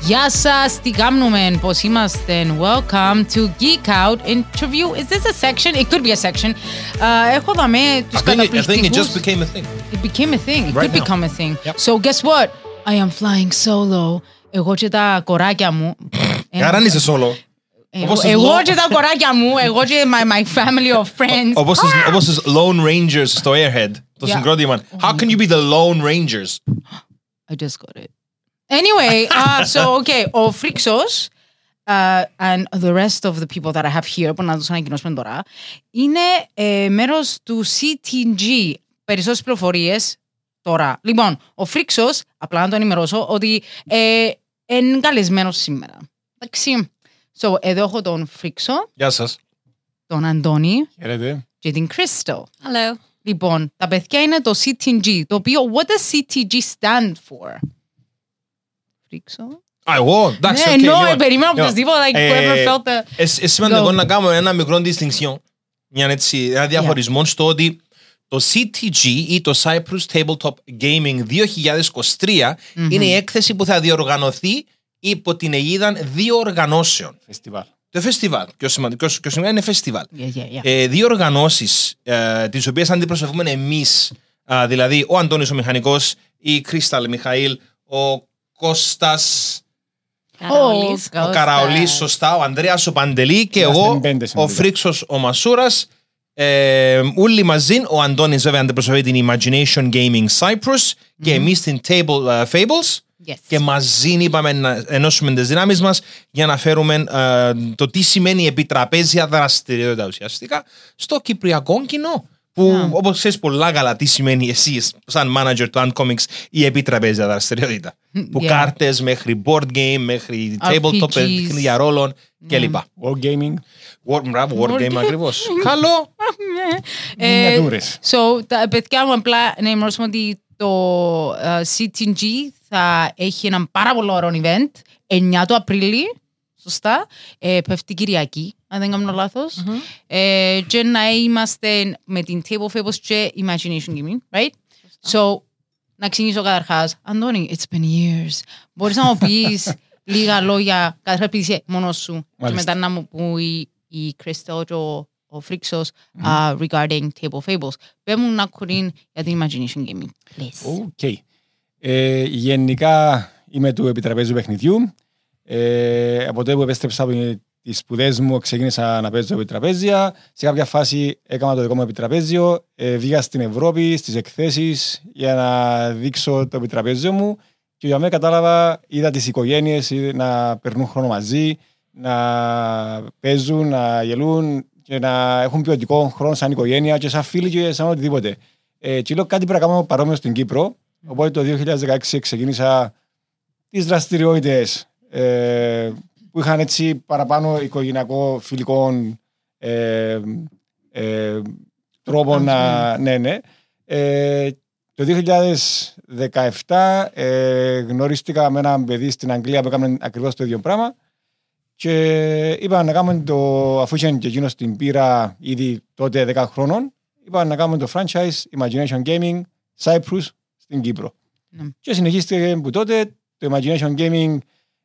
Γεια σας, τι κάνουμε, πώς είμαστε. Welcome to Geek Out Interview. Is this a section? It could be a section. Uh, έχω δαμέ τους I think, it, I think it καταπληκτικούς. just became a thing. It became a thing. It Right could now. become a thing. Yep. So guess what? I am flying solo. Εγώ και τα κοράκια μου. Ε, Άρα αν είσαι solo. εγώ- όπως τις Εγώ lo- και τα κοράκια μου. Εγώ και my, my family of friends. Όπως τις, όπως τις Lone Rangers στο Airhead. Το Yeah. συγκρότημα. How can you be the Lone Rangers? I just got it. Anyway, uh, so okay, ο Φρίξος uh, and the rest of the people that I have here που να τους ανακοινώσουμε τώρα είναι ε, μέρος του CTG. Περισσότερες πληροφορίες τώρα. Λοιπόν, ο Φρίξος, απλά να το ενημερώσω, ότι ε, είναι καλεσμένος σήμερα. Εντάξει. So, εδώ έχω τον Φρίξο, Γεια σας. τον Αντώνη Χαίρετε. και την Κρίστο. Hello. Λοιπόν, τα παιδιά είναι το CTG, το οποίο, what does CTG stand for? Φρίξο. Α, εγώ, εντάξει, Ναι, οκ, ενώ λοιπόν. περιμένω Λοιπόν, οπωσδήποτε, like, ε, whoever felt the... ε, ε, σημαντικό Go. να κάνουμε ένα μικρό distinction, μια έτσι, ένα διαχωρισμό στο ότι το CTG ή το Cyprus Tabletop Gaming 2023 είναι η έκθεση που θα διοργανωθεί υπό την αιγίδα δύο οργανώσεων. Φεστιβάλ. Το φεστιβάλ, πιο σημαντικό, πιο σημαντικό είναι φεστιβάλ. Yeah, yeah, yeah. Ε, δύο οργανώσεις, ε, τις οποίες αντιπροσωπούμε εμείς, δηλαδή ο Αντώνης ο Μηχανικός, η Κρίσταλ Μιχαήλ, ο Κώστας, Καραολής. Oh, ο Καραολής, σωστά, ο Ανδρέας ο Παντελή και Είμαστε εγώ, πέντε ο συνολικά. Φρίξος ο Μασούρας. Ε, όλοι μαζί, ο Αντώνης βέβαια αντιπροσωπεύει την Imagination Gaming Cyprus και εμείς την Table ε, Fables. Yes. Και μαζί είπαμε να ενώσουμε τις δυνάμεις μας για να φέρουμε ε, το τι σημαίνει επιτραπέζια δραστηριότητα ουσιαστικά στο κυπριακό κοινό. Που Yeah. όπως ξέρεις πολλά καλά τι σημαίνει εσύ σαν manager του Uncomics η επιτραπέζια δραστηριότητα. Που Yeah. κάρτες μέχρι board game, μέχρι tabletop, RPGs. παιχνίδια ρόλων κλπ. Wargaming. War, μπράβο, word Word game game. ακριβώς. Καλό. Ε, Μινιατούρες. So, τα παιδιά μου απλά να ενημερώσουμε ότι το ε, CTG θα έχει έναν πάρα πολύ ωραίο event 9 του Απρίλη, σωστά, ε, πέφτει Κυριακή, αν δεν κάνω λάθος. Ε, και να είμαστε με την Table Fables και Imagination Gaming, right? So, να ξεκινήσω καταρχάς. Αντώνη, it's been years. Μπορείς να μου πεις λίγα λόγια, καταρχάς επειδή είσαι μόνος σου, και Μάλιστα. μετά να μου πει η Κρίστα και ο, ο Φρίξος uh, regarding Table Fables. Πες μου λάκκουριν για την Imagination Gaming, please. Οκ. Ε, γενικά είμαι του επιτραπέζιου παιχνιδιού. Ε, από τότε που επέστρεψα από τις σπουδές μου, ξεκίνησα να παίζω επιτραπέζια. Σε κάποια φάση έκανα το δικό μου επιτραπέζιο. Ε, βγήκα στην Ευρώπη, στις εκθέσεις, για να δείξω το επιτραπέζιο μου. Και για μένα κατάλαβα, είδα τις οικογένειες να περνούν χρόνο μαζί, να παίζουν, να γελούν και να έχουν ποιοτικό χρόνο σαν οικογένεια και σαν φίλοι και σαν οτιδήποτε. Ε, και λέω κάτι πρέπει να κάνω παρόμοιο στην Κύπρο. Οπότε το 2016 ξεκίνησα τις δραστηριότητες ε, που είχαν έτσι παραπάνω οικογενειακό φιλικών ε, ε, τρόπο να... Ναι, ναι. Ε, το 2017 ε, γνωρίστηκα με έναν παιδί στην Αγγλία που έκαμε ακριβώς το ίδιο πράγμα και είπα να κάνουμε το, αφού είχε και εκείνος την πείρα ήδη τότε 10 χρόνων, είπα να κάνουμε το franchise Imagination Gaming Cyprus στην Κύπρο. Ναι. Και συνεχίστηκε από τότε. Το Imagination Gaming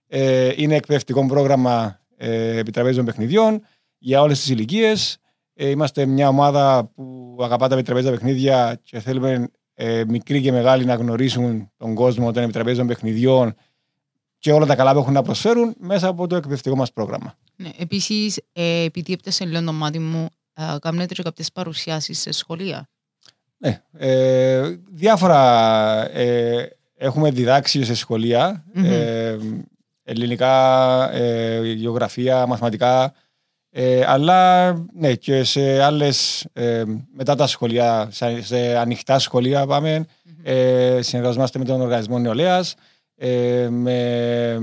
ε, είναι εκπαιδευτικό πρόγραμμα ε, επιτραπέζιων παιχνιδιών για όλες τις ηλικίες. Ε, είμαστε μια ομάδα που αγαπά τα επιτραπέζια παιχνίδια και θέλουμε ε, μικροί και μεγάλοι να γνωρίσουν τον κόσμο των επιτραπέζιων παιχνιδιών και όλα τα καλά που έχουν να προσφέρουν μέσα από το εκπαιδευτικό μας πρόγραμμα. Ναι, επίσης, ε, επειδή έπτασε λίγο το μάτι μου, ε, κάνετε και κάποιες παρουσιάσεις σε σχολεία. Ναι, ε, διάφορα ε, έχουμε διδάξει σε σχολεία, Μμμ. ε, ελληνικά, ε, γεωγραφία, μαθηματικά, ε, αλλά ναι, και σε άλλες, ε, μετά τα σχολεία, σε, σε ανοιχτά σχολεία πάμε, ε, συνεργαζόμαστε με τον Οργανισμό Νεολαίας, ε, με,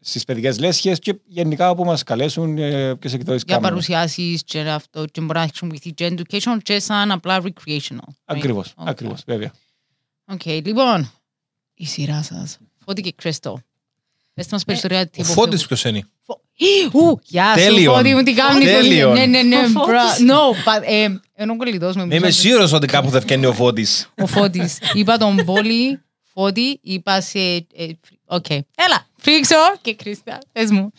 στις παιδικές λέσχες και γενικά όπου μας καλέσουν ε, και σε εκδόσεις Για κάνουμε. παρουσιάσεις και αυτό, και μπορεί να χρησιμοποιηθεί και education και σαν απλά recreational. right? Ακριβώς, Okay. ακριβώς, βέβαια. Οκ, λοιπόν, η σειρά σας. Φώτη και Κρίστα. Πες μας περισσότερα για Ο table Φώτης tables. ποιος είναι; Ου, γεια σου, τέλειον. Φώτη μου, τι κάνεις. τέλειον. Ναι, ναι, ναι, Ο Φώτης. μπρα- no, but, ε, ενώ κολλητός με. Είμαι σίγουρος ότι κάπου θα βγαίνει ο Φώτης. Ο Φώτης. Είπα τον Πόλη, Φώτη, είπα σε... ε, Οκ. Έλα, Φρίξο και Κρίστα, πες μου.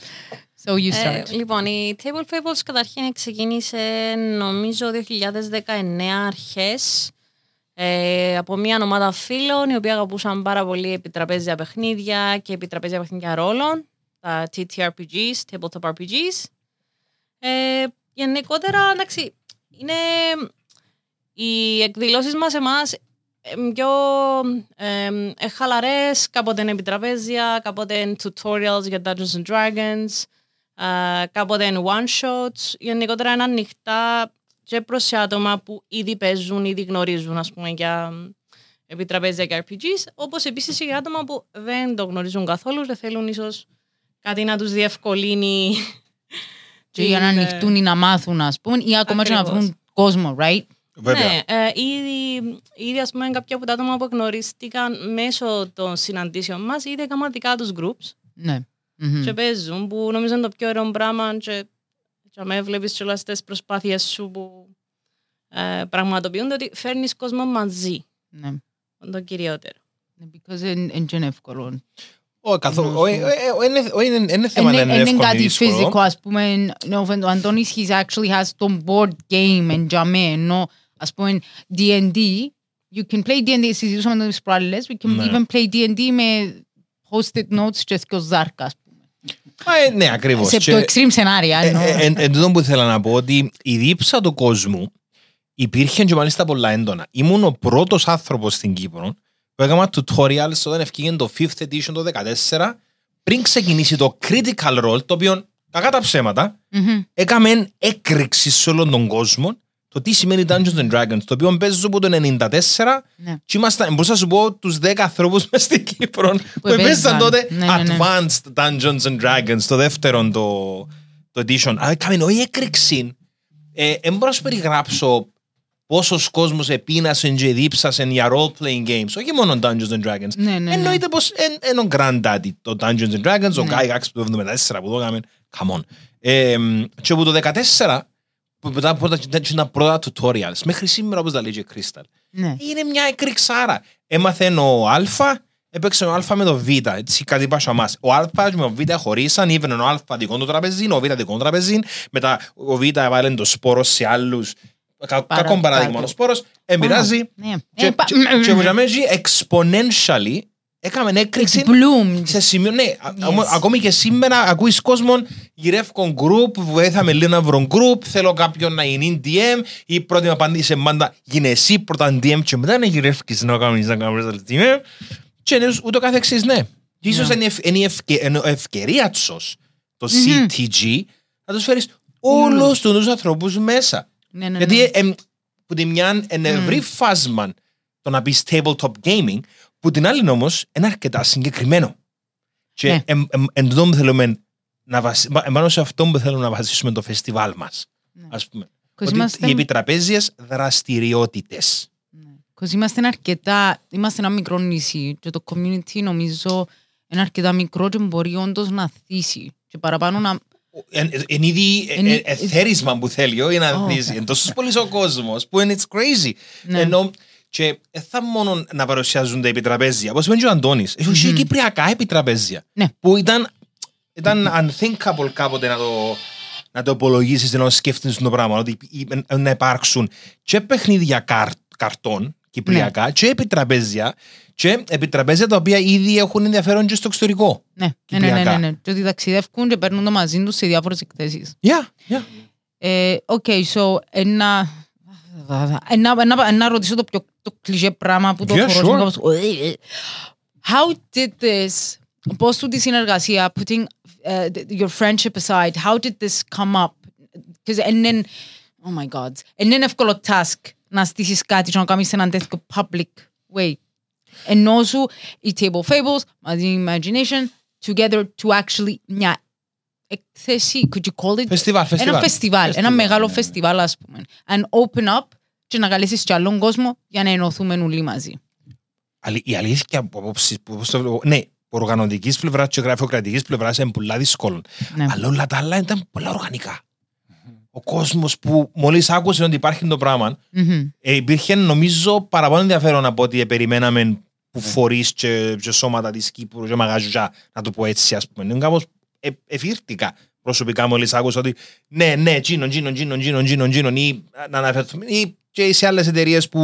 So you Ε, start. λοιπόν, η Table Fables καταρχήν ξεκίνησε νομίζω 2019 αρχές ε, από μια ομάδα φίλων οι οποίοι αγαπούσαν πάρα πολύ επιτραπέζια παιχνίδια και επιτραπέζια παιχνίδια ρόλων, τα TTRPGs, Tabletop RPGs. Ε, γενικότερα, εντάξει, είναι οι εκδηλώσεις μας εμάς ε, πιο ε, ε, χαλαρές, κάποτε είναι επιτραπέζια, κάποτε είναι tutorials για Dungeons and Dragons, ε, κάποτε είναι one-shots, γενικότερα είναι ανοιχτά και προς σε άτομα που ήδη παίζουν, ήδη γνωρίζουν, ας πούμε, για επιτραπέζια και RPGs, όπως επίσης και για άτομα που δεν το γνωρίζουν καθόλου, δεν θέλουν ίσως κάτι να τους διευκολύνει. Και για να την, ε, ανοιχτούν ή να μάθουν, ας πούμε, ή ακόμα και να Ακριβώς. βρουν κόσμο, right? Βέβαια. Ναι, ε, ήδη, ήδη ας πούμε κάποια από τα άτομα που γνωρίστηκαν μέσω των συναντήσεων μας ήδη έκαναν δικά τους groups Ναι. Μμμ. και παίζουν που νομίζω είναι το πιο ωραίο πράγμα και, και με βλέπεις και όλες τις προσπάθειες σου που ε, πραγματοποιούνται ότι φέρνεις κόσμο μαζί. Ναι. Αυτό το κυριότερο. Ναι, Because είναι είναι και εύκολο. Όχι, καθόλου. Εννοώ Όχι, σου. ε, ε, όχι, είναι- όχι, είναι- είναι θέμα να Είναι είναι είναι εύκολο ή κάτι δύσκολο. φυσικό, ας πούμε, no, ο Αντώνης he's actually has το board game εν τζαμέ, ενώ ας πούμε D&D, you can play D&D, συζητούσαμε το τις προάλλες, we can Ναι. even play D&D με post-it notes και δυο ζάρκα, ας πούμε. Α, ε, Ναι, ακριβώς. Σε Και- το extreme σενάρια, Ε, εννοώ. ε, Εν εν τούτο που ήθελα να πω ότι η δίψα του κόσμου υπήρχε και μάλιστα πολλά έντονα. Ήμουν ο πρώτος άνθρωπος στην Κύπρο που έκανα tutorials όταν ευκήγε το 5th edition το 2014 πριν ξεκινήσει το critical role το οποίο κακά τα ψέματα Μμμ. έκαμε έκρηξη σε όλον τον κόσμο το τι σημαίνει Dungeons and Dragons το οποίο παίζω από το 94 Ναι. και ήμασταν, μπορούσα να σου πω τους 10 ανθρώπους μες στην Κύπρο που έπαιζαν. έπαιζαν τότε Ναι, ναι, ναι. Advanced Dungeons and Dragons το δεύτερο το, το edition. Αλλά έκαμε όχι έκρηξη. Ε, δεν μπορώ να σου περιγράψω πόσος κόσμος επίνασαν και δίψασαν για role-playing games, όχι μόνο Dungeons and Dragons. Ναι, ναι, ναι. Εννοείται πως είναι ο granddaddy το Dungeons and Dragons, ο Ναι. Gygax που το 74 που το έκαμε. Come on. Ε, και από το 14 που μετά από τα ήταν τα πρώτα tutorials, μέχρι σήμερα όπως τα λέει και η Crystal, Ναι. είναι μια εκρηξάρα. Έμαθε ο Α, έπαιξε ο Α με το Β, έτσι κάτι πάσα μας. Ο Α και με το Β χωρίσαν, ήβαινε ο Α δικό του τραπεζίν, ο Β δικό του τραπεζίn, μετά ο Β έβαλε το σπόρος σε άλλους. Κα- Παρα- Κακό παράδειγμα, κάτω. ο σπόρος εμπειράζει Ναι. και- Ε, πα- και- και που για μένα έτσι exponentially έκαμε έκρηξη It's bloomed. σε σημείο, ναι, α- Yes. όμω- ακόμη και σήμερα ακούεις κόσμον γυρεύκον group, βοήθαμε λίγο να βρω group, θέλω κάποιον να είναι DM, η πρώτη μου απάντηση μάντα γίνε εσύ πρώτα DM και μετά να γυρεύκεις να κάνεις να κάνεις DM και ναι, ούτω καθεξής, ναι. Και ίσως Ναι. είναι, ευ- είναι η ευκαι- είναι η ευκαιρία τους, το Μμμ. CTG, να τους φέρεις όλους τους ανθρώπους μέσα. Ναι, ναι, Γιατί ναι. εμ, που τη μια είναι ευρύ φάσμα το να πεις tabletop gaming, που την άλλη όμως είναι αρκετά συγκεκριμένο. Και Ναι. εμ- εμ- εν τούτο που θέλουμε να βασι... μα- πάνω σε αυτό που θέλουμε να βασίσουμε το φεστιβάλ μας. Ναι. Ας πούμε. Because Ότι είμαστε- οι επιτραπέζιες δραστηριότητες. Because είμαστε αρκετά, είμαστε ένα μικρό νησί και το community νομίζω είναι αρκετά μικρό και μπορεί όντως να θύσει και παραπάνω να... Είναι ήδη ε, Είναι- ε, ε, θέρισμα που θέλει, όχι να Oh, δεις. okay. Είναι τόσο πολύ ο κόσμος που είναι it's crazy. Ναι. Ενώ και δεν θα μόνο να παρουσιάζονται επιτραπέζια, όπως είπε και ο Αντώνης, έχουν και κυπριακά επιτραπέζια. Ναι. Που ήταν, ήταν unthinkable κάποτε να το, να το υπολογίσεις ενώ σκέφτεσαι το πράγμα, ότι υπ- να υπάρξουν και παιχνίδια καρ, καρτών κυπριακά και επιτραπέζια και επιτραπέζια τα οποία ήδη έχουν ενδιαφέρον και στο εξωτερικό. Ναι, ναι, ναι, ναι, Κυπριακά. ναι, ναι. Και ότι ταξιδεύουν και παίρνουν το μαζί τους σε διάφορες εκθέσεις. Yeah, yeah. Ε, okay, so, ένα... Ένα, ένα, ένα ρωτήσω το πιο το κλισέ πράγμα που το Yeah, φορώ sure. κάπως, How did this, πώς του τη συνεργασία, putting uh, your friendship aside, how did this come up? Because and then, oh my god, and then εύκολο task να στήσεις κάτι και να κάνεις σε έναν τέτοιο public way. Ενώ σου η Table Fables, μαζί η Imagination, together to actually μια εκθέση, could you call it? Φεστιβάλ, φεστιβάλ. Ένα φεστιβάλ, ένα Φεστιβάλ, μεγάλο ναι. φεστιβάλ ας πούμε. And open up και να καλέσεις κι άλλον κόσμο για να ενωθούμε όλοι μαζί. Αλη- η αλήθεια από απόψη που πώς το βλέπω, ναι, οργανωτικής πλευράς και γραφειοκρατικής πλευράς είναι πολλά δύσκολο. Ναι. Αλλά όλα τα άλλα ήταν πολλά οργανικά. Ο κόσμος που μόλις άκουσε ότι υπάρχει το πράγμα, Μμμ. ε, υπήρχε νομίζω παραπάνω ενδιαφέρον από ό,τι περιμέναμε που φορείς και, και σώματα της Κύπρου και μαγαζιά, να το πω έτσι, ας πούμε. Είναι κάπως ε, εφήρθηκα προσωπικά μόλις άκουσα ότι ναι, ναι, τζίνον, τζίνον, τζίνον, τζίνον, τζίνον, τζίνον, ή να αναφερθούμε, ή και σε άλλες εταιρείες που.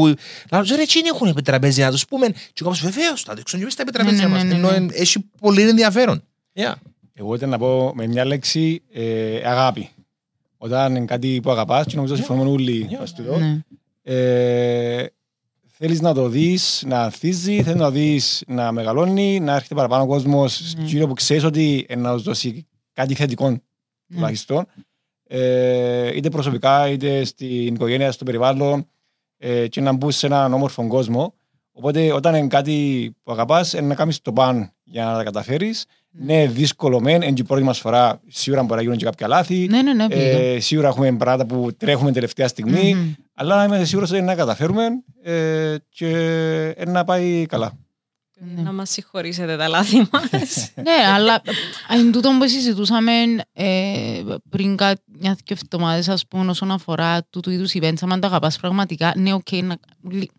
Λέω, ρε, τσίνοι έχουν επιτραπέζια να τους πούμε. Και κάπω βεβαίως, θα δείξουν και εμείς τα επιτραπέζια Ναι, μας. ναι, ναι, Ενώ ναι. εν- έχει πολύ ενδιαφέρον. Yeah. Εγώ ήταν να πω με μια λέξη ε, αγάπη. Όταν είναι κάτι που αγαπάς και νομίζω συμφωνούμε όλοι Yeah. στο στудό, Ναι. ε, θέλεις να το δεις να ανθίζει, θέλεις να το δεις να μεγαλώνει, να έρχεται παραπάνω ο κόσμος Ναι. γύρω που ξέρεις ότι ε, να σου δώσει κάτι θετικό Ναι. τουλάχιστον. Ε, είτε προσωπικά, είτε στην οικογένεια, στο περιβάλλον ε, και να μπουν σε έναν όμορφο κόσμο. Οπότε όταν είναι κάτι που αγαπάς, είναι να κάνεις το παν για να τα καταφέρεις. Ναι, δύσκολο μεν, είναι και η πρώτη μας φορά, σίγουρα μπορεί να γίνουν και κάποια λάθη. Ναι, ναι, ναι, πήγα. Ε, σίγουρα έχουμε πράγματα που τρέχουμε τελευταία στιγμή, Μμμ. αλλά είμαι σίγουρος ότι να καταφέρουμε ε, και ε, να πάει καλά. Ναι. Να μας συγχωρήσετε τα λάθη μας. Ναι, αλλά εν τούτο που συζητούσαμε ε, πριν κάποια δύο εβδομάδες, ας πούμε, όσον αφορά τούτου είδους events, αν τα αγαπάς πραγματικά, ναι, οκ, να λι-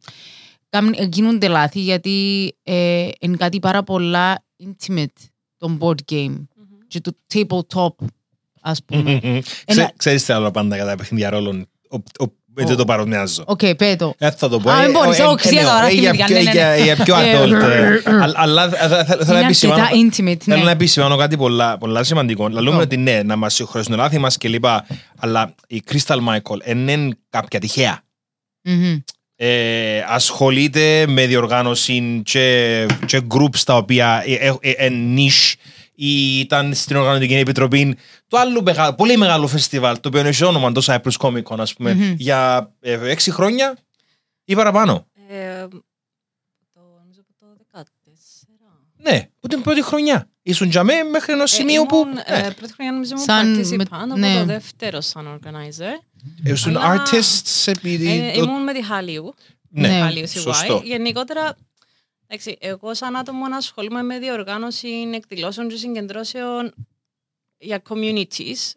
κάμουν- γίνονται λάθη, γιατί ε, είναι κάτι πάρα πολλά intimate το board game και το tabletop, ας πούμε. Ένα- Ξέ, ξέρεις τι άλλο πάντα για τα παιχνίδια ρόλων. Ο- ο- Δεν το παρομοιάζω. Οκ, πε το. Δεν θα το πω. Α, Ε, δεν μπορείς, ε, όχι, ε, ξύλα εννοώ, τώρα, ε, για θυμήθηκα, πιο- ναι, ναι, για- ναι. για πιο Ε, adult. ε, αλλά- Αλλά ε, θα- θα- θέλω να Είναι επισημάνω- αρκετά intimate, Θέλω να ναι. επισημάνω κάτι πολλά, πολλά σημαντικό. Λαλούμε Oh. ότι ναι, να μας συγχωρέσουν λάθη μας και λοιπά. Αλλά η Crystal Michael δεν είναι κάποια τυχαία. Μμμ. Ε, ασχολείται με διοργάνωση και, και groups τα οποία είναι niche ή ήταν στην Οργανωτική Επιτροπή του άλλου μεγα- πολύ μεγάλου φεστιβάλ, το οποίο έχει όνομα το Cyprus Comic Con, ας πούμε, Μμμ. για ε, έξι χρόνια ή παραπάνω. Ε, το, νομίζω από το 14. Ναι, που την πρώτη χρονιά. Ήσουν για μέ μέχρι ενός σημείου που. ήμουν, ναι. ε, πρώτη χρονιά νομίζω ήμουν Σαν participant, με- από ναι. το δεύτερο σαν organizer. Ήσουν αλλά- artists επειδή. Ε, το- ήμουν με τη Χάλιου. Ναι, Ναι. Χάλιου σωστό. CY. Γενικότερα, εντάξει, εγώ σαν άτομο να ασχολούμαι με διοργάνωση εκδηλώσεων και συγκεντρώσεων για communities.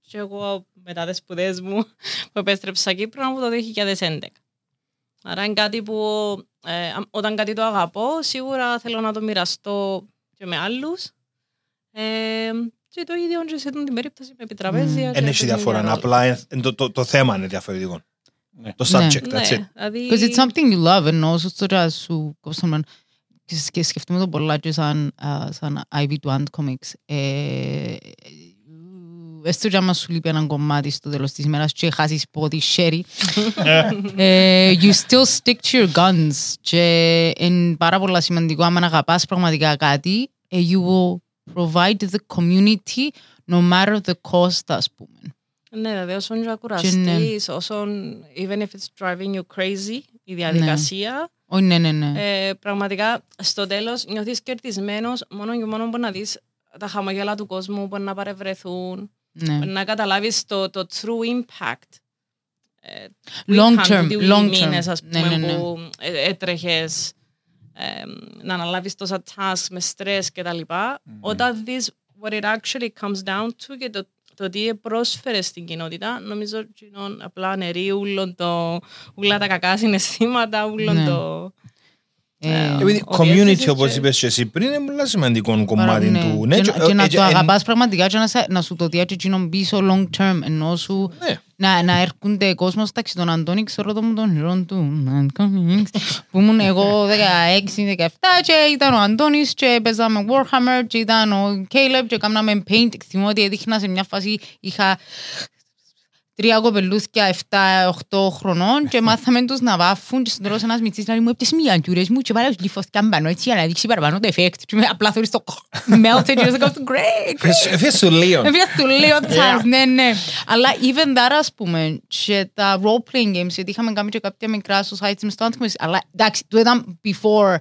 Και εγώ μετά τις σπουδές μου που επέστρεψα Κύπρο από το 2011. Άρα είναι κάτι που ε, α- όταν κάτι το αγαπώ, σίγουρα θέλω να το μοιραστώ και με άλλους. Ε, και το ίδιο και σε αυτή την περίπτωση με επιτραπέζια. και Δεν έχει παιχνίδια διαφορά. ρόλου. Απλά ε, το, το, το θέμα είναι διαφορετικό. Ναι. Το Ναι. subject, that's it. Ναι, δηλαδή... Because it's something you love, ενώ όσο τώρα σου κόψαμε και σκε- σκεφτούμε το πολλά και σαν, α, σαν Ivy του Ant Comics. Ε, έστω και άμα σου λείπει έναν κομμάτι στο τέλος της ημέρας και χάσεις πόδι sherry, ε, you still stick to your guns και είναι πάρα πολλά σημαντικό άμα να αγαπάς πραγματικά κάτι ε, you will provide the community no matter the cost ας πούμε. Ναι, δηλαδή όσον και Και ακουραστείς, όσον even if it's driving you crazy η διαδικασία, Όχι, ναι, ναι, ναι. ε, πραγματικά στο τέλος νιώθεις κερδισμένος μόνο και μόνο που να δεις τα χαμογέλα του κόσμου που να παρευρεθούν, ναι. να καταλάβεις το, το true impact. Ε, που Long είχαν term, τούτοι οι long term. μήνες, ας Ναι, πούμε, ναι, ναι. που ε, έτρεχες ε, να αναλάβεις τόσα tasks με στρες και τα λοιπά, όταν δεις what it actually comes down to και το, το τι πρόσφερε στην κοινότητα, νομίζω ότι είναι απλά νερί ούλον το, ούλα τα κακά συναισθήματα, ούλον Ναι. το... Ε, Επειδή ότι έζησες community, όπως και- είπες και εσύ πριν, είναι πολύ σημαντικό κομμάτι ναι. του. Και, και- να- και να ε, το ε, αγαπάς πραγματικά και να, σε- να σου το δει και εκείνον πίσω long term ενώ σου Ναι. Να, να έρχονται κόσμος τάξη τον Αντώνη ξέρω τον τον ηρώων του που ήμουν εγώ 16-17 και ήταν ο Αντώνης και παίζαμε Warhammer και ήταν ο Caleb και κάναμε paint. Θυμώ ότι έδειχνα σε μια φάση είχα τρία κοπελούθια 7-8 χρονών και μάθαμε τους να βάφουν και στον τέλος ένας μητσής να λέει μου έπτες μιαντούρες μου και βάλε τους λιφωθήκαν πάνω έτσι για να δείξει παραπάνω το effect και με απλά θεωρείς το melted και was like, great, great. Φες- Φες σου λίγο. Βέβαια του λέω τσάς, ναι, ναι. Αλλά even that, ας πούμε, και τα role-playing games, γιατί είχαμε κάνει και κάποια μικρά societies μες στο Anthem, αλλά εντάξει, το ήταν before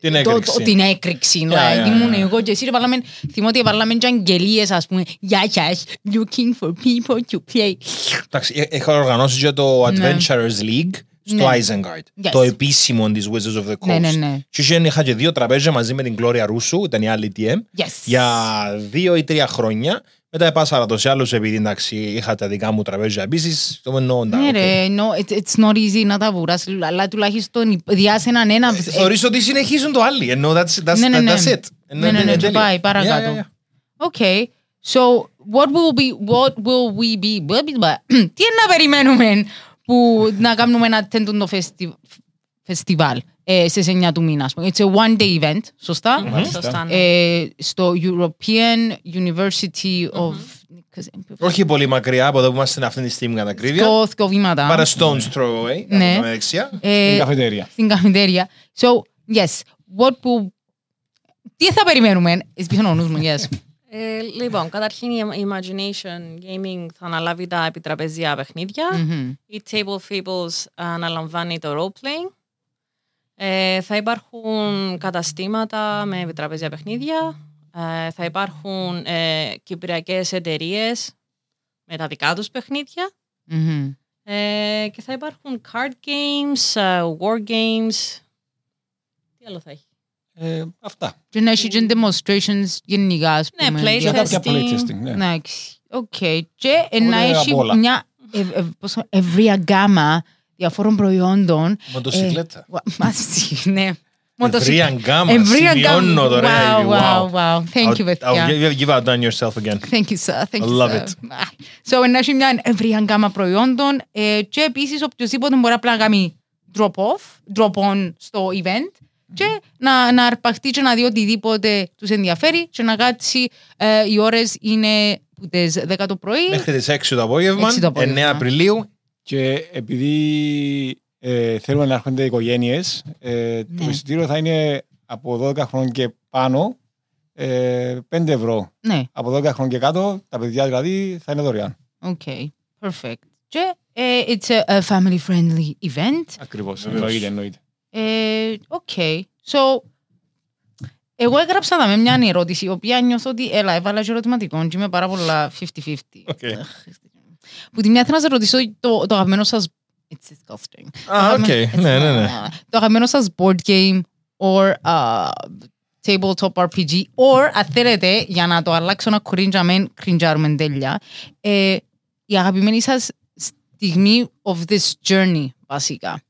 Την το, έκρηξη. το, την έκρηξη. Yeah, like, yeah, ήμουν yeah. εγώ και εσύ και βάλαμε, θυμώ ότι βάλαμε και αγγελίες, ας πούμε, γεια σας, looking for people to play. Εντάξει, ε- έχω οργανώσει και το Ναι. Adventurers League στο Ναι. Isengard. Yes. Το επίσημο της Wizards of the Coast. Ναι, ναι, ναι. Και είχε- είχα και δύο τραπέζια μαζί με την Gloria Ρούσου, ήταν η άλλη TM, Yes. για δύο ή τρία χρόνια. Μετά επάσαρα το σε άλλους επειδή εντάξει, είχα τα δικά μου τραπέζια επίσης. Το εννοώ. Ναι, ρε, no, it's, it's not easy να τα βουράς, αλλά τουλάχιστον διάσε έναν ένα. Ε, Θεωρείς ότι συνεχίζουν το άλλοι. Ενώ that's, that's, Ναι, ναι, ναι. that's it. Ναι, ναι, ναι, Ε, και τέλεια. πάει παρακάτω. Yeah, yeah, yeah. Okay. So, what will be, what will we be, τι είναι να περιμένουμε που να κάνουμε να τέντουν το φεστι- φεστιβάλ ε, στις 9 του μήνα. ας πούμε. It's a one day event, σωστά; Σωστά, ναι. Ε, στο European University of... Όχι πολύ μακριά από εδώ που είμαστε αυτή τη στιγμή κατά ακρίβεια. Το δύο βήματα. Πάρα stone's throw away. Ναι. από τα δεξιά. Ε, Στην καφετέρια. στην καφετέρια. So, yes, what will... Τι θα περιμένουμε, εισπίθαν ο νους μου, yes. Ε, λοιπόν, καταρχήν η Imagination Gaming θα αναλάβει τα επιτραπεζιά παιχνίδια. Μμμ. Η Table Fables αναλαμβάνει το role-playing. Ε, θα υπάρχουν καταστήματα με επιτραπεζιά παιχνίδια. Ε, θα υπάρχουν ε, κυπριακές εταιρείες με τα δικά τους παιχνίδια. Μμμ. Ε, και θα υπάρχουν card games, ε, war games. Τι άλλο θα έχει; Ε, αυτά. Και να έχει και demonstrations γενικά, ας Ναι, πούμε. play Και κάποια testing. playtesting. ναι. Εντάξει, οκ. Και να Ωραία έχει απ' όλα. μια ευ- ευ- πώς το- ευρεία γκάμα διαφόρων προϊόντων. Μοτοσυκλέτα. Ε, wha- Μαζί, ναι. Ευρεία γκάμα. Ευρεία Σημειώνω γκάμα. τώρα. Wow, Ivy, wow, wow. Thank you, I'll- παιδιά. I'll give- give outdone yourself again. Thank you, sir. Thank I you, love sir. it. So, να έχει μια ευρεία γκάμα προϊόντων ε, και επίσης οποιοδήποτε μπορεί απλά να κάνει drop-off, drop-on στο event και να, να αρπαχτεί και να δει οτιδήποτε τους ενδιαφέρει και να κάτσει ε, οι ώρες είναι που τις 10 το πρωί. Μέχρι τις 6 το απόγευμα, 6 το απόγευμα. 9 Απριλίου. Και επειδή ε, θέλουμε να έρχονται οικογένειες, ε, το Ναι. εισιτήριο θα είναι από 12 χρόνων και πάνω ε, 5 ευρώ. Ναι, Από 12 χρόνων και κάτω, τα παιδιά δηλαδή θα είναι δωρεάν. okay, perfect. Και ε, it's a, a family-friendly event. Ακριβώς. Βεβαίως. Εννοείται, εννοείται. Ε, okay. So, εγώ έγραψα δάμε μια ερώτηση, η οποία νιώθω ότι, έλα, έβαλα και ερωτηματικό και είμαι πάρα πολλά 50-50. Okay. Αχ, Που τη μια θέλω να σας ρωτήσω το, το αγαπημένο σας... It's disgusting. Α, οκ. Ναι, ναι, ναι. Το αγαπημένο σας board game or uh, tabletop RPG or, αν θέλετε, για να το αλλάξω να κριντζαμέν, κριντζάρουμε τέλεια, ε, η αγαπημένη σας στιγμή of this journey, βασικά.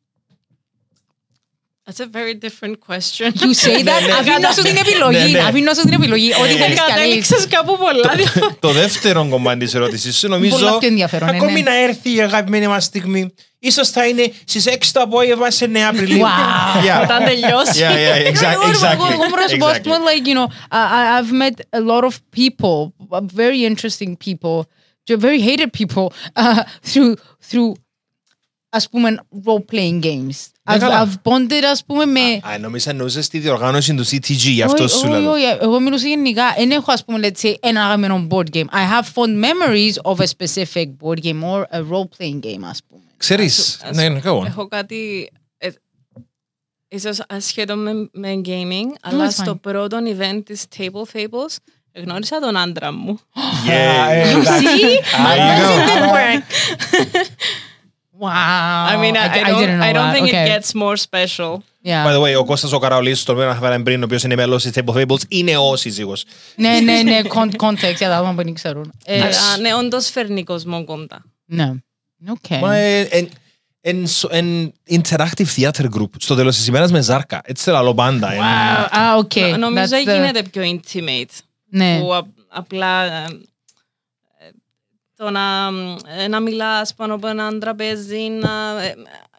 That's a very different question. You say that, Ναι, ναι. αφήνω σου την Ναι, επιλογή, ναι. αφήνω σου την επιλογή, ό,τι Ε, θέλεις κι αλείς. Κατέληξες κάπου πολλά. Το δεύτερο κομμάτι της ερώτησης σου νομίζω Πολλά πιο ενδιαφέρον, ναι, ακόμη ναι. να έρθει η αγαπημένη μας στιγμή. Ίσως θα είναι στις 6 το απόγευμα σε 9 Απριλίου. Wow. Yeah. Όταν τελειώσει. Yeah, yeah, exact- Εγώ- εγώ- exactly. εγώ μπορώ να σου πω, ας πούμε, Exactly. like, you know, I- I- I've met a lot of people, very interesting people, και very hated people, uh, through, through, ας πούμε, role-playing games. Ναι, I've, καλά. I've bonded, ας πούμε, με... Α, νόμιζα εννοούσες τη διοργάνωση του CTG, γι' αυτό Όχι, σου όχι, λέω. όχι, Εγώ μιλούσα γενικά. Δεν έχω, ας πούμε, let's say, ένα αγαπημένο board game. I have fond memories of a specific board game or a role-playing game, ας πούμε. Ξέρεις, Ας- ναι, ναι, go on. Έχω κάτι ε, ίσως ασχέτω με, με gaming, it's αλλά fine. στο πρώτο event της Table Fables γνώρισα τον άντρα μου. Α, Yeah. ε, εντάξει. See? Α, There you go. Didn't work; Wow. I mean, I, I, don't, didn't know I don't that. think Okay. it gets more special. Yeah. By the way, ο Κώστας ο Καραολής, τον οποίο αναφέραμε πριν, ο οποίος είναι μέλος της Table Fables, είναι ο σύζυγος. Ναι, ναι, ναι, con- context για τα άτομα που δεν ξέρουν. Ε, Αλλά ναι, όντως φέρνει κόσμο κοντά. Ναι. Οκ. Μα ε, εν- εν σο- εν interactive theater group, στο τέλος της ημέρας με ζάρκα. Έτσι θέλω άλλο πάντα. εν- Wow. Α, οκ. Νομίζω That's the- γίνεται πιο intimate. Ναι. Που α- απλά ε, ε, το να, ε, να μιλάς πάνω από έναν τραπέζι, να ε,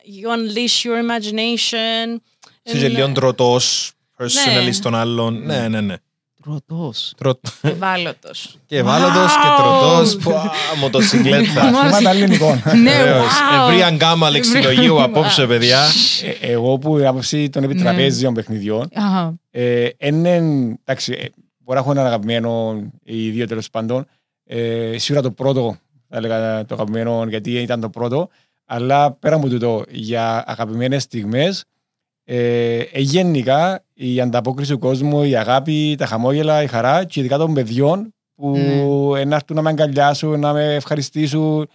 you unleash your imagination. Είσαι και λίγο τρωτός, personally Ναι. στον άλλον. Ναι, ναι, ναι. Τρωτός. Τρω- Ευάλωτος. Και ευάλωτος και τροτός. Πω, α, Μοτοσυκλέτα. Θέματα ελληνικών. Ναι, Βεβαίως. wow. Ευρεία γκάμα λεξιλογίου απόψε, παιδιά. Ε, Εγώ που η άποψη των επιτραπέζιων παιχνιδιών, Αχα. ε, είναι, εντάξει, ε, μπορεί να έχω έναν αγαπημένο οι δύο τέλο πάντων. Ε, σίγουρα το πρώτο, θα έλεγα το αγαπημένο, γιατί ήταν το πρώτο. Αλλά πέρα από τούτο, για αγαπημένες στιγμές, ε, ε, γενικά η ανταπόκριση του κόσμου, η αγάπη, τα χαμόγελα, η χαρά και ειδικά των παιδιών που Ναι. ε, να έρθουν να με αγκαλιάσουν, να με ευχαριστήσουν.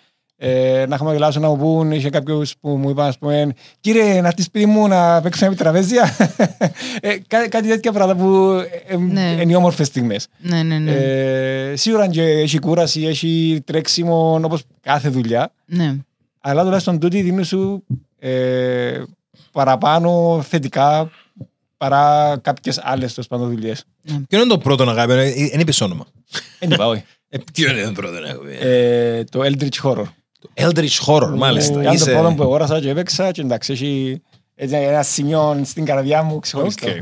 Ε, να χαμογελάσω να μου πούν, είχε κάποιους που μου είπαν, ας πούμε, κύριε, να έρθεις σπίτι μου να παίξουμε επί τραπέζια. ε, κά, κάτι τέτοια πράγματα που ε, ε, Ναι. είναι οι όμορφες στιγμές. Ναι, ναι, ναι. Ε, σίγουρα και έχει κούραση, έχει τρέξιμο όπως κάθε δουλειά, ναι. αλλά τουλάχιστον τούτη δίνει σου ε, παραπάνω θετικά παρά κάποιες άλλες τέλος πάντων δουλειές. Ποιο είναι το πρώτο αγαπημένο, ε, δεν είπες όνομα. Δεν είπα, όχι. Ε, Ποιο είναι το πρώτο αγαπημένο. Ε, το Eldritch Horror. Eldritch Horror, μάλιστα. Ήταν το Είσαι- πρώτο που αγόρασα και έπαιξα και εντάξει, έχει έτσι ένα σημείο στην καρδιά μου ξεχωριστό. Οκ.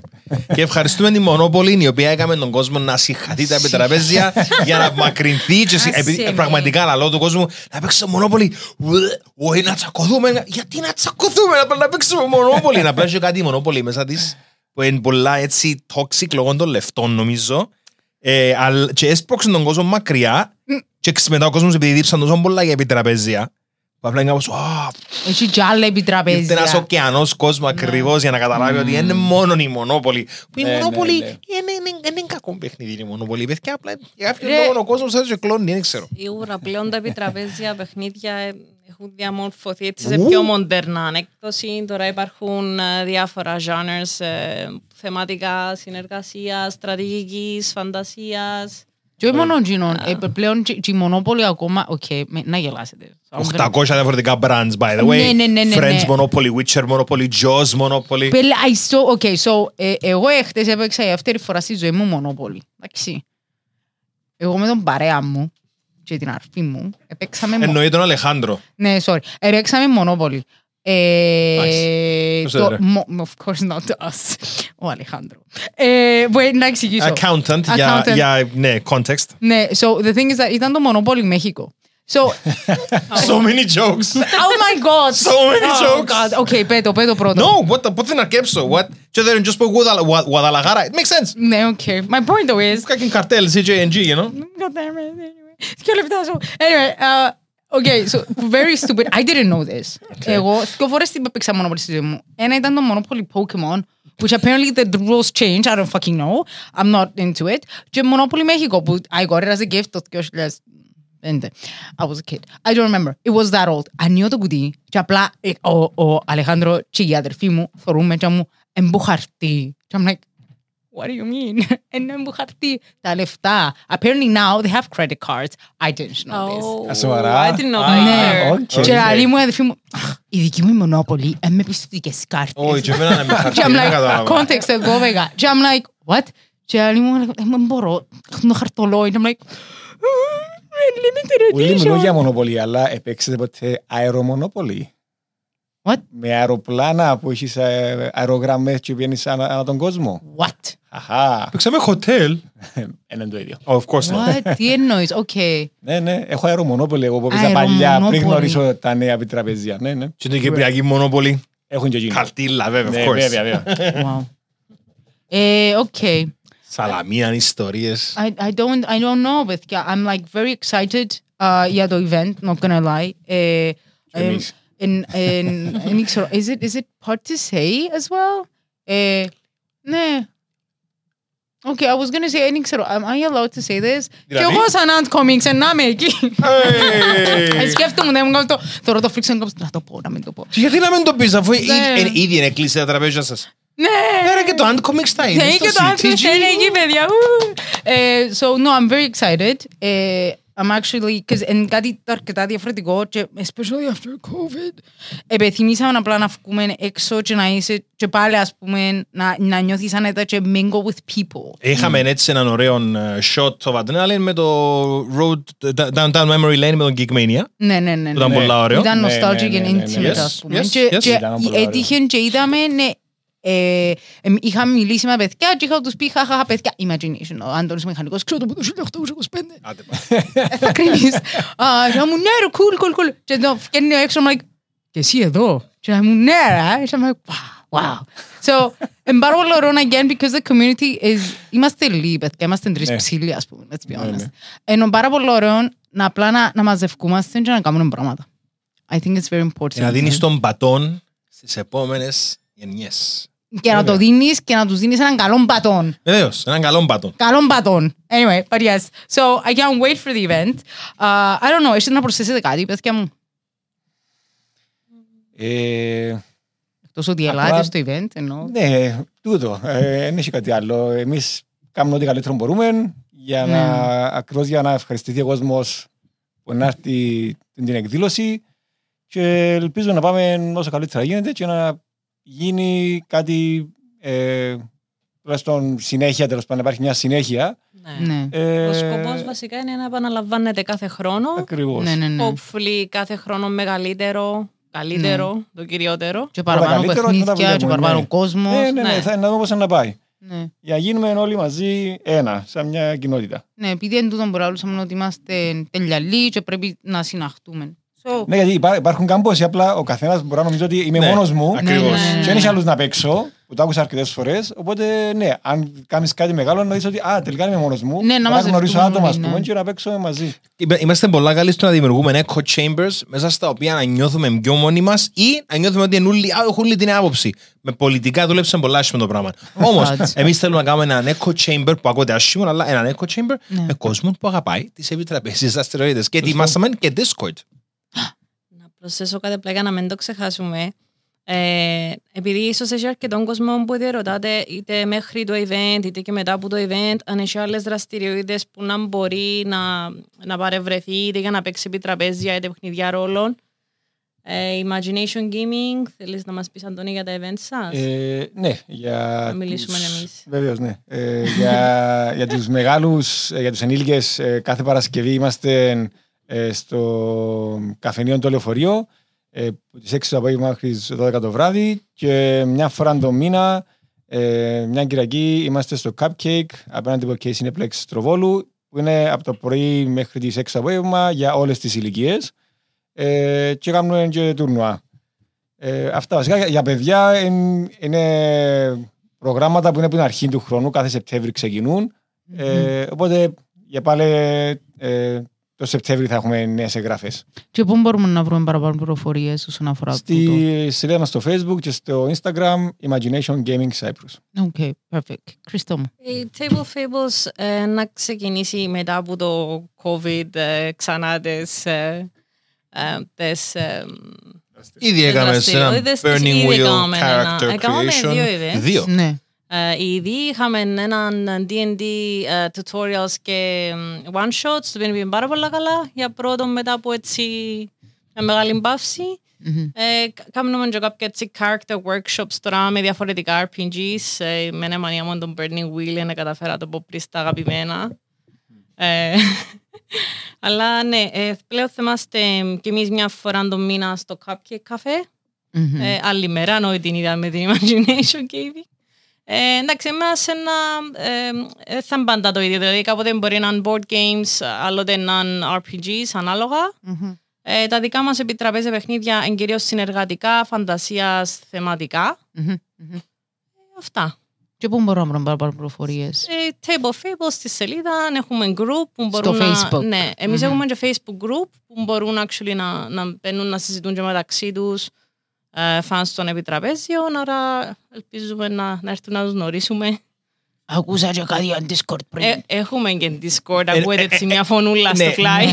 Και ευχαριστούμε τη Μονόπολη η οποία έκαμε τον κόσμο να σιχαθεί τα επιτραπέζια για να απομακρυνθεί και συ- επειδή- Ασύμι. πραγματικά λαλώ του κόσμου να παίξουμε Μονόπολη. Ουε, Όχι να τσακωθούμε. Γιατί να τσακωθούμε να πάμε να παίξουμε Μονόπολη. Να πλάσει κάτι η Μονόπολη μέσα της που είναι πολλά έτσι toxic λόγω των λεφτών νομίζω. Ε, αλλά- και έσπρωξε τον κόσμο μακριά και μετά ο κόσμος επειδή δίψαν τόσο πολλά για επιτραπέζια. Που απλά είναι κάπως, «Α, Έχει και άλλα Ήρθε επιτραπέζια. ένας ωκεανός κόσμος ακριβώς για να καταλάβει ότι είναι μόνο η Μονόπολη. Που η Ναι, ναι, Μονόπολη ναι. είναι- είναι είναι κακό παιχνίδι η Μονόπολη. Παιδιά, απλά για κάποιον Ρε. λόγο ο κόσμος σας κλώνει, δεν ξέρω. Σίγουρα πλέον τα επιτραπέζια παιχνίδια ε, έχουν διαμορφωθεί έτσι σε Ου. πιο μοντέρνα ανέκδοση. Τώρα υπάρχουν ε, διάφορα genres ε, θεματικά συνεργασίας, στρατηγικής, φαντασίας. Και όχι μόνο εκείνον, ε, πλέον και και η Μονόπολη ακόμα, οκ, με- να γελάσετε. 800 διαφορετικά brands, by the way. Ναι, ναι, ναι, ναι, Friends ναι. Monopoly, Witcher Monopoly, Jaws Monopoly. Πέλε, I saw, okay, so, ε, εγώ εχθές έπαιξα η δεύτερη φορά στη ζωή μου Μονόπολη. Εντάξει. Εγώ με τον παρέα μου και την αρφή μου έπαιξαμε Mo- Εννοεί τον Αλεχάνδρο. Ναι, sorry. Έπαιξαμε Μονόπολη. Ε, Ποιος το, έδερε? mo- of course not us. Ο Αλεχάνδρο. Ε, μπορεί να εξηγήσω. Accountant, για, Accountant. για, ναι, context. Ναι, so the thing is that ήταν το Μονόπολη Μέχικο. So, So many jokes. oh my god. So many oh jokes. God. Okay, πέτω, πέτω πρώτο. No, what the, πότε να αρκέψω, what? Και δεν just πω Guadala- Gua- Guadalajara. It makes sense. Ναι, okay. My point though is, Fucking cartel, CJNG, you know? God damn it. Anyway. Δύο λεπτά σου. Anyway, uh, okay, so very stupid. I didn't know this. Εγώ δύο φορές την έπαιξα Monopoly στη ζωή μου. Ένα ήταν το Monopoly Pokemon, which apparently the rules change. I don't fucking know. I'm not into it. Και Monopoly Mexico, που I got it as a gift το 2005. I was a kid. I don't remember. It was that old. Ανοίγω το κουτί και απλά ε, ο, ο Αλεχάνδρο και η αδερφή μου θωρούμε και μου εμποχαρτεί. Και I'm like, What do you mean? Ένα εμποχαρτεί. Τα λεφτά. Apparently now they have credit cards. I didn't know this. Α, σοβαρά; I didn't know Α, that Ναι. either. ok. Και λαλεί μου η αδερφή μου, «Αχ, η δική μου η Μονόπολη, ε, με πιστωτικές κάρτες. Όχι, και εμένα με Και χαρτί, I'm δεν like, κατάλαβα. context εγώ βέβαια. Και I'm like, what? Και λαλεί μου, «Ε, δεν μπορώ, έχω χαρτολόι. Και I'm like, «Ε, limited Ούλοι μιλούν για edition. Μονόπολη, αλλά επαίξετε ποτέ Αερομονόπολη. What? Με αεροπλάνα που έχεις ε, αερογραμμές και βγαίνεις ανά, ανά τον κόσμο. What? Αχά, Παίξαμε hotel. είναι το ίδιο. Oh, of course not. What? Τι εννοείς, okay. Ναι, ναι, έχω αερομονόπολη εγώ που έπαιζα παλιά πριν Αερομονόπολη. γνωρίσω τα νέα επιτραπεζία. Ναι, ναι. Και την Κυπριακή Μονόπολη. Έχουν και εκείνοι. Χαρτίλα, βέβαια, Ναι, of course. βέβαια, βέβαια. Wow. Ε, okay. Σαλαμίαν, ιστορίες. I, I don't I don't know παιδιά. I'm like very excited uh, για το event, not gonna lie. Ε, ε, εμείς. Εν- εν- εν ήξερα, is it, is it part to say as well? Ε, ναι. Okay, I was gonna say, δεν ήξερα, am I allowed to say this? Και Δηλαδή; εγώ σαν Ant Comics, να είμαι εκεί. Ε, Hey! Σκέφτομαι, δεν μου κάνω το, θεωρώ το φρίξαν κάπως, να το πω, να μην το πω. Και Γιατί να μην το πεις αφού Ναι. ήδη- εν- ήδη είναι κλείσει τα τραπέζια σας. Ναι! Άρα και το Antcomics θα είναι. Ναι, στο και το άλλο CTG. είναι εκεί, παιδιά. Ου. Ε, So, no, I'm very excited. Ε, I'm actually, because είναι κάτι αρκετά διαφορετικό και especially after COVID. Επιθυμήσαμε απλά να βγούμε έξω και να είσαι και πάλι ας πούμε να, να νιώθεις άνετα και mingle with people. Είχαμε έτσι έναν ωραίο ε, shot το Adrenaline με το Road Downtown Memory Lane με τον Geekmania. Ναι, ναι, ναι. Που ήταν ναι. πολλά ωραίο. Ήταν Ναι, nostalgic ναι, ναι, and ναι, ναι. intimate, Yes, ας πούμε. yes, Και, yes. και Ήταν πολλά έτυχε και είδαμε, ναι, ε, ε, είχαμε μιλήσει με παιδιά και είχα τους πει χαχαχα παιδιά imagination ο Άντωνης Μηχανικός. Ξέρω το από το 1825 Άντε, πά. θα κρίνεις. Α, και να μου ναι ρε cool cool cool και να βγαίνει έξω I'm like και εσύ εδώ; Και να μου ναι ρε και I'm like wow wow so εν πάρα πολύ ωραίο again because the community is είμαστε λίγοι παιδιά είμαστε τρεις Ναι. ψήλοι ας πούμε let's be Ναι, honest. Ναι. ενώ πάρα πολύ ωραίο να απλά να, να μαζευκούμαστε και να κάνουμε πράγματα. I think it's very important. Και να δίνεις τον μπατόν στις επόμενες γενιές. Και να το δίνεις και να τους δίνεις έναν καλό μπατόν Βεβαίως, έναν καλό μπατόν. Καλό μπατόν. Anyway, but yes. So I can't wait for the event. Uh, I don't know, έχετε να προσθέσετε κάτι, παιδιά μου; Ε, Εκτός ότι Απλά- ελάτε στο event, εννοώ. ναι, τούτο. Ε, δεν έχει κάτι άλλο. Εμείς κάνουμε ό,τι καλύτερο μπορούμε για Ναι. να, ακριβώς για να ευχαριστηθεί ο κόσμος που να έρθει την εκδήλωση και ελπίζω να πάμε όσο καλύτερα γίνεται και να γίνει κάτι ε, τουλάχιστον συνέχεια, τέλος πάντων, να υπάρχει μια συνέχεια. Ναι. Ναι. Ε, Ο σκοπός βασικά είναι να επαναλαμβάνεται κάθε χρόνο. Ακριβώς. Ναι, ναι, ναι. Hopefully κάθε χρόνο μεγαλύτερο, καλύτερο, το κυριότερο. Και παραπάνω καλύτερο, και μετά παιχνίδια, και βλέπουμε, παραπάνω ναι. κόσμος. Ναι, ναι, ναι, ναι. θα να δούμε πώς θα να πάει. Ναι. Για να γίνουμε όλοι μαζί ένα, σαν μια κοινότητα. Ναι, επειδή εν τούτον μπορούσαμε ότι είμαστε τελειαλοί και πρέπει να συναχτούμε. So, Ναι, γιατί υπά- υπάρχουν κάμποσοι, απλά ο καθένας μπορεί να νομίζει ότι είμαι Ναι, μόνος μου ακριβώς. Ναι, ναι, ναι. και δεν έχει άλλους να παίξω, που το άκουσα αρκετές φορές, οπότε ναι, αν κάνεις κάτι μεγάλο να δεις ότι α, τελικά είμαι μόνος μου, Ναι, να μπορώ να μαζευτούμε γνωρίσω άτομα ας όλοι, πούμε ναι. και να παίξω μαζί. Είμα- Είμαστε πολλά καλοί στο να δημιουργούμε echo chambers μέσα στα οποία να νιώθουμε πιο μόνοι μας ή να νιώθουμε ότι είναι όλοι- α, έχουν όλη την άποψη. Με πολιτικά δούλεψε πολλά άσχημα το πράγμα. Όμως, Έτσι. εμείς θέλουμε να κάνουμε έναν echo chamber που ακούγεται άσχημο, αλλά έναν echo chamber Ναι. με κόσμο που αγαπάει τις επιτραπέζιες δραστηριότητε. Και ετοιμάσαμε και Discord. Να προσθέσω κάτι απλά για να μην το ξεχάσουμε. Ε, επειδή ίσως έχει αρκετόν κόσμο που διαρωτάτε είτε μέχρι το event είτε και μετά από το event αν έχει άλλες δραστηριότητες που να μπορεί να, να παρευρεθεί είτε για να παίξει επί τραπέζια είτε παιχνιδιά ρόλων. Ε, Imagination Gaming, θέλεις να μας πεις Αντώνη για τα events σας; Ε, ναι, για Να μιλήσουμε τους- εμείς. Βεβαίως, ναι. Ε, για, για τους μεγάλους, ε, για τους ενήλικες, ε, κάθε Παρασκευή είμαστε ε, στο καφενείο το λεωφορείο ε, από τις 6 το απόγευμα μέχρι τις 12 το βράδυ και μια φορά το μήνα, ε, μια Κυριακή, είμαστε στο Cupcake απέναντι από Case Cineplex Τροβόλου που είναι από το πρωί μέχρι τις 6 το απόγευμα για όλες τις ηλικίες ε, και κάνουμε και τουρνουά. Ε, αυτά βασικά για, για παιδιά εν- είναι προγράμματα που είναι από την αρχή του χρόνου, κάθε Σεπτέμβρη ξεκινούν. Ε, οπότε για πάλι ε, το Σεπτέμβρη θα έχουμε νέες εγγραφές. και πού μπορούμε να βρούμε παραπάνω πληροφορίες όσον αφορά τούτο; Στη σελίδα μας στο Facebook και στο Instagram Imagination Gaming Cyprus. Okay, perfect. Χριστό μου. Η Table Fables ε, να ξεκινήσει μετά από το COVID ε, ξανά τις, ε, ε, τις, ε, Ήδη έκαμε σε ένα δραστηριότητες της, Burning ήδη Wheel έκαμε ένα- Character έκαμε Creation. δύο events. Δύο. Ναι. Ε, ήδη είχαμε έναν D&D ε, tutorials και ε, one shots, το οποίο πήγε πάρα πολλά καλά για πρώτο μετά από έτσι μια μεγάλη παύση. Μμμ. Ε, κα- Κάνουμε και κάποια έτσι character workshops τώρα με διαφορετικά RPGs. Ε, με ένα μανία μου τον Burning Wheel να καταφέρα το πω πριν στα αγαπημένα. Ε, αλλά ναι, ε, πλέον θυμάστε κι εμείς μια φορά το μήνα στο Cupcake Cafe. Μμμ. Ε, άλλη μέρα, ενώ την είδα με την Imagination Gaming. Ε, εντάξει, εμάς ένα, ε, ε, θα είναι πάντα το ίδιο. Δηλαδή, κάποτε μπορεί να είναι board games, άλλοτε να είναι RPGs, ανάλογα. Μμμ. Ε, τα δικά μας επιτραπέζια παιχνίδια είναι κυρίως συνεργατικά, φαντασίας, θεματικά. Μμμ. Μμμ. Αυτά. Και πού μπορούμε να βρούμε παραπάνω πληροφορίες; Ε, Table Fables στη σελίδα, έχουμε group που μπορούν Στο να... Facebook. Ναι, εμείς Μμμ. έχουμε και Facebook group που μπορούν actually να, να μπαίνουν να συζητούν και μεταξύ τους ε, fans των επιτραπέζιων, άρα ελπίζουμε να, να έρθουν να τους γνωρίσουμε. Ακούσα και κάτι για Discord πριν. Ε, έχουμε και Discord, Ε, ακούετε ε, έτσι ε, μια φωνούλα ναι. στο πλάι.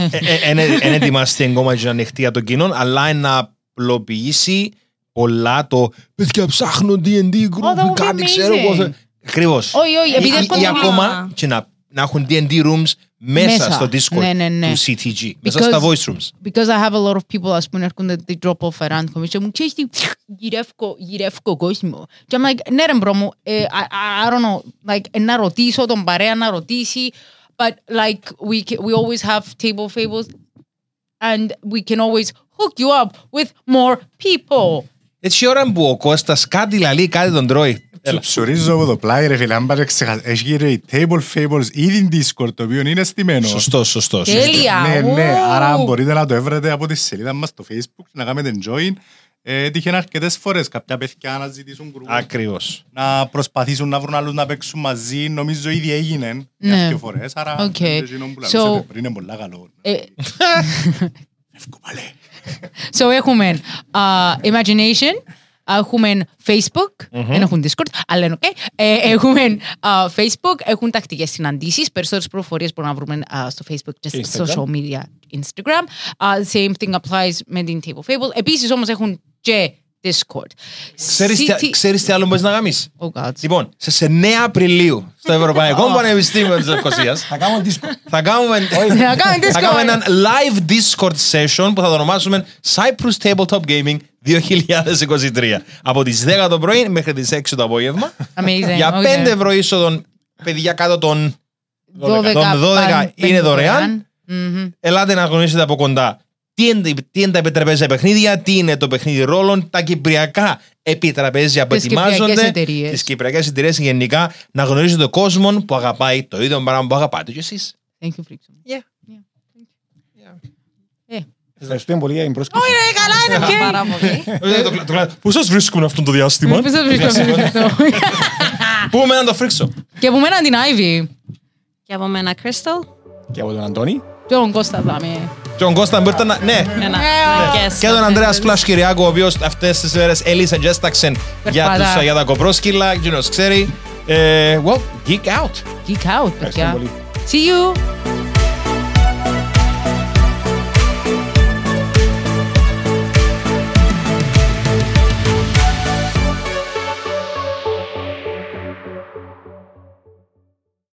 Ναι. Δεν ετοιμαστεί ακόμα και να ανοιχτεί για το κοινό, αλλά να απλοποιήσει πολλά το παιδιά ψάχνω D&D Oh, that group, would be κάτι ξέρω εγώ. amazing. Ακριβώς. Όχι, όχι, επειδή Ή- έρχονται Ή όλοι- ακόμα και να, να έχουν D&D rooms μέσα, Μέσα. στο Discord Ναι, ναι, ναι. του CTG. Μέσα Because- στα voice rooms. Because I have a lot of people, ας πούμε, έρχονται, they drop off around me και μου ξέρεις τι, γυρεύκω, γυρεύκω κόσμο. Και I'm like, ναι ρε μπρο μου, ε, I, I, I don't know, like, ε, να ρωτήσω τον παρέα να ρωτήσει, but like, we, ca- we always have table fables and we can always hook you up with more people. Έτσι η ώρα που ο Κώστας κάτι λαλεί, κάτι τον τρώει. Έλα. Ψουρίζω από το πλάι ρε φίλε, αν πα' τζαι ξεχάσει. Έχει γύρω η Table Fables ήδη Discord, το οποίο είναι στημένο. Σωστός, σωστός. Τέλεια. Ναι, ναι, Ου. άρα μπορείτε να το έβρετε από τη σελίδα μας στο Facebook, να κάνετε join. Ε, τύχαινε αρκετές φορές κάποια παιδιά να ζητήσουν group, Ακριβώς. να προσπαθήσουν να βρουν άλλους να παίξουν μαζί. Νομίζω ήδη έγινε Ναι. μια δύο φορές, άρα Οκ. είναι εκείνο που So- λαλούσατε πριν, είναι πολλά καλό. Ε, Εύκο παλέ. So έχουμε uh, Imagination, έχουμε Facebook, δεν έχουν Discord, αλλά είναι ok. Ε, έχουμε uh, Facebook, έχουν τακτικές συναντήσεις, περισσότερες πληροφορίες μπορούμε να βρούμε uh, στο Facebook και Και στα Instagram. social media, Instagram. Uh, same thing applies με την Table Fable. Επίσης όμως έχουν και Discord. Ξέρεις, τι- City- ξέρεις τι άλλο μπορείς να κάνεις. Oh God. Λοιπόν, σε, σε 9 Απριλίου στο Ευρωπαϊκό Πανεπιστήμιο της Λευκοσίας Θα κάνω disco. θα κάνουμε, Να κάνουμε θα Discord. κάνουμε έναν live Discord session που θα το ονομάσουμε Cyprus Tabletop Gaming 2023. Από τις 10 το πρωί μέχρι τις 6 το απόγευμα. Amazing. Για Okay. 5 ευρώ είσοδον, παιδιά κάτω των 12 των 12 παν- είναι δωρεάν. Μμμ. Ελάτε να γνωρίσετε από κοντά τι είναι, τι είναι τα επιτραπέζια παιχνίδια, τι είναι το παιχνίδι ρόλων, τα κυπριακά επιτραπέζια που Τις κυπριακές ετοιμάζονται, εταιρείες. τις κυπριακές εταιρείες γενικά, να γνωρίζετε τον κόσμο που αγαπάει το ίδιο πράγμα που αγαπάτε κι εσείς. Thank you, Frickson. Ε, Ευχαριστούμε πολύ για την πρόσκληση. καλά είναι και... Πάρα πολύ. Πού σα βρίσκουν αυτό το διάστημα, Πού σας βρίσκω αυτό. Πού με να το φρίξω; Και από μένα την Ivy. Και από μένα, Crystal. Και από τον Αντώνη. Και τον Κώστα δάμε. Τον Κώστα μπορείτε να. Ναι, Ένα. Ε, Yes. και τον Ανδρέας Πλάς Κυριάκο, ο οποίος αυτές τις μέρες έλυσε και έσταξε για, Περπατά. τους, για τα κοπρόσκυλα. Εκείνο ξέρει. Ε, well, geek out. Geek out, Ευχαριστούμε παιδιά. πολύ. See you.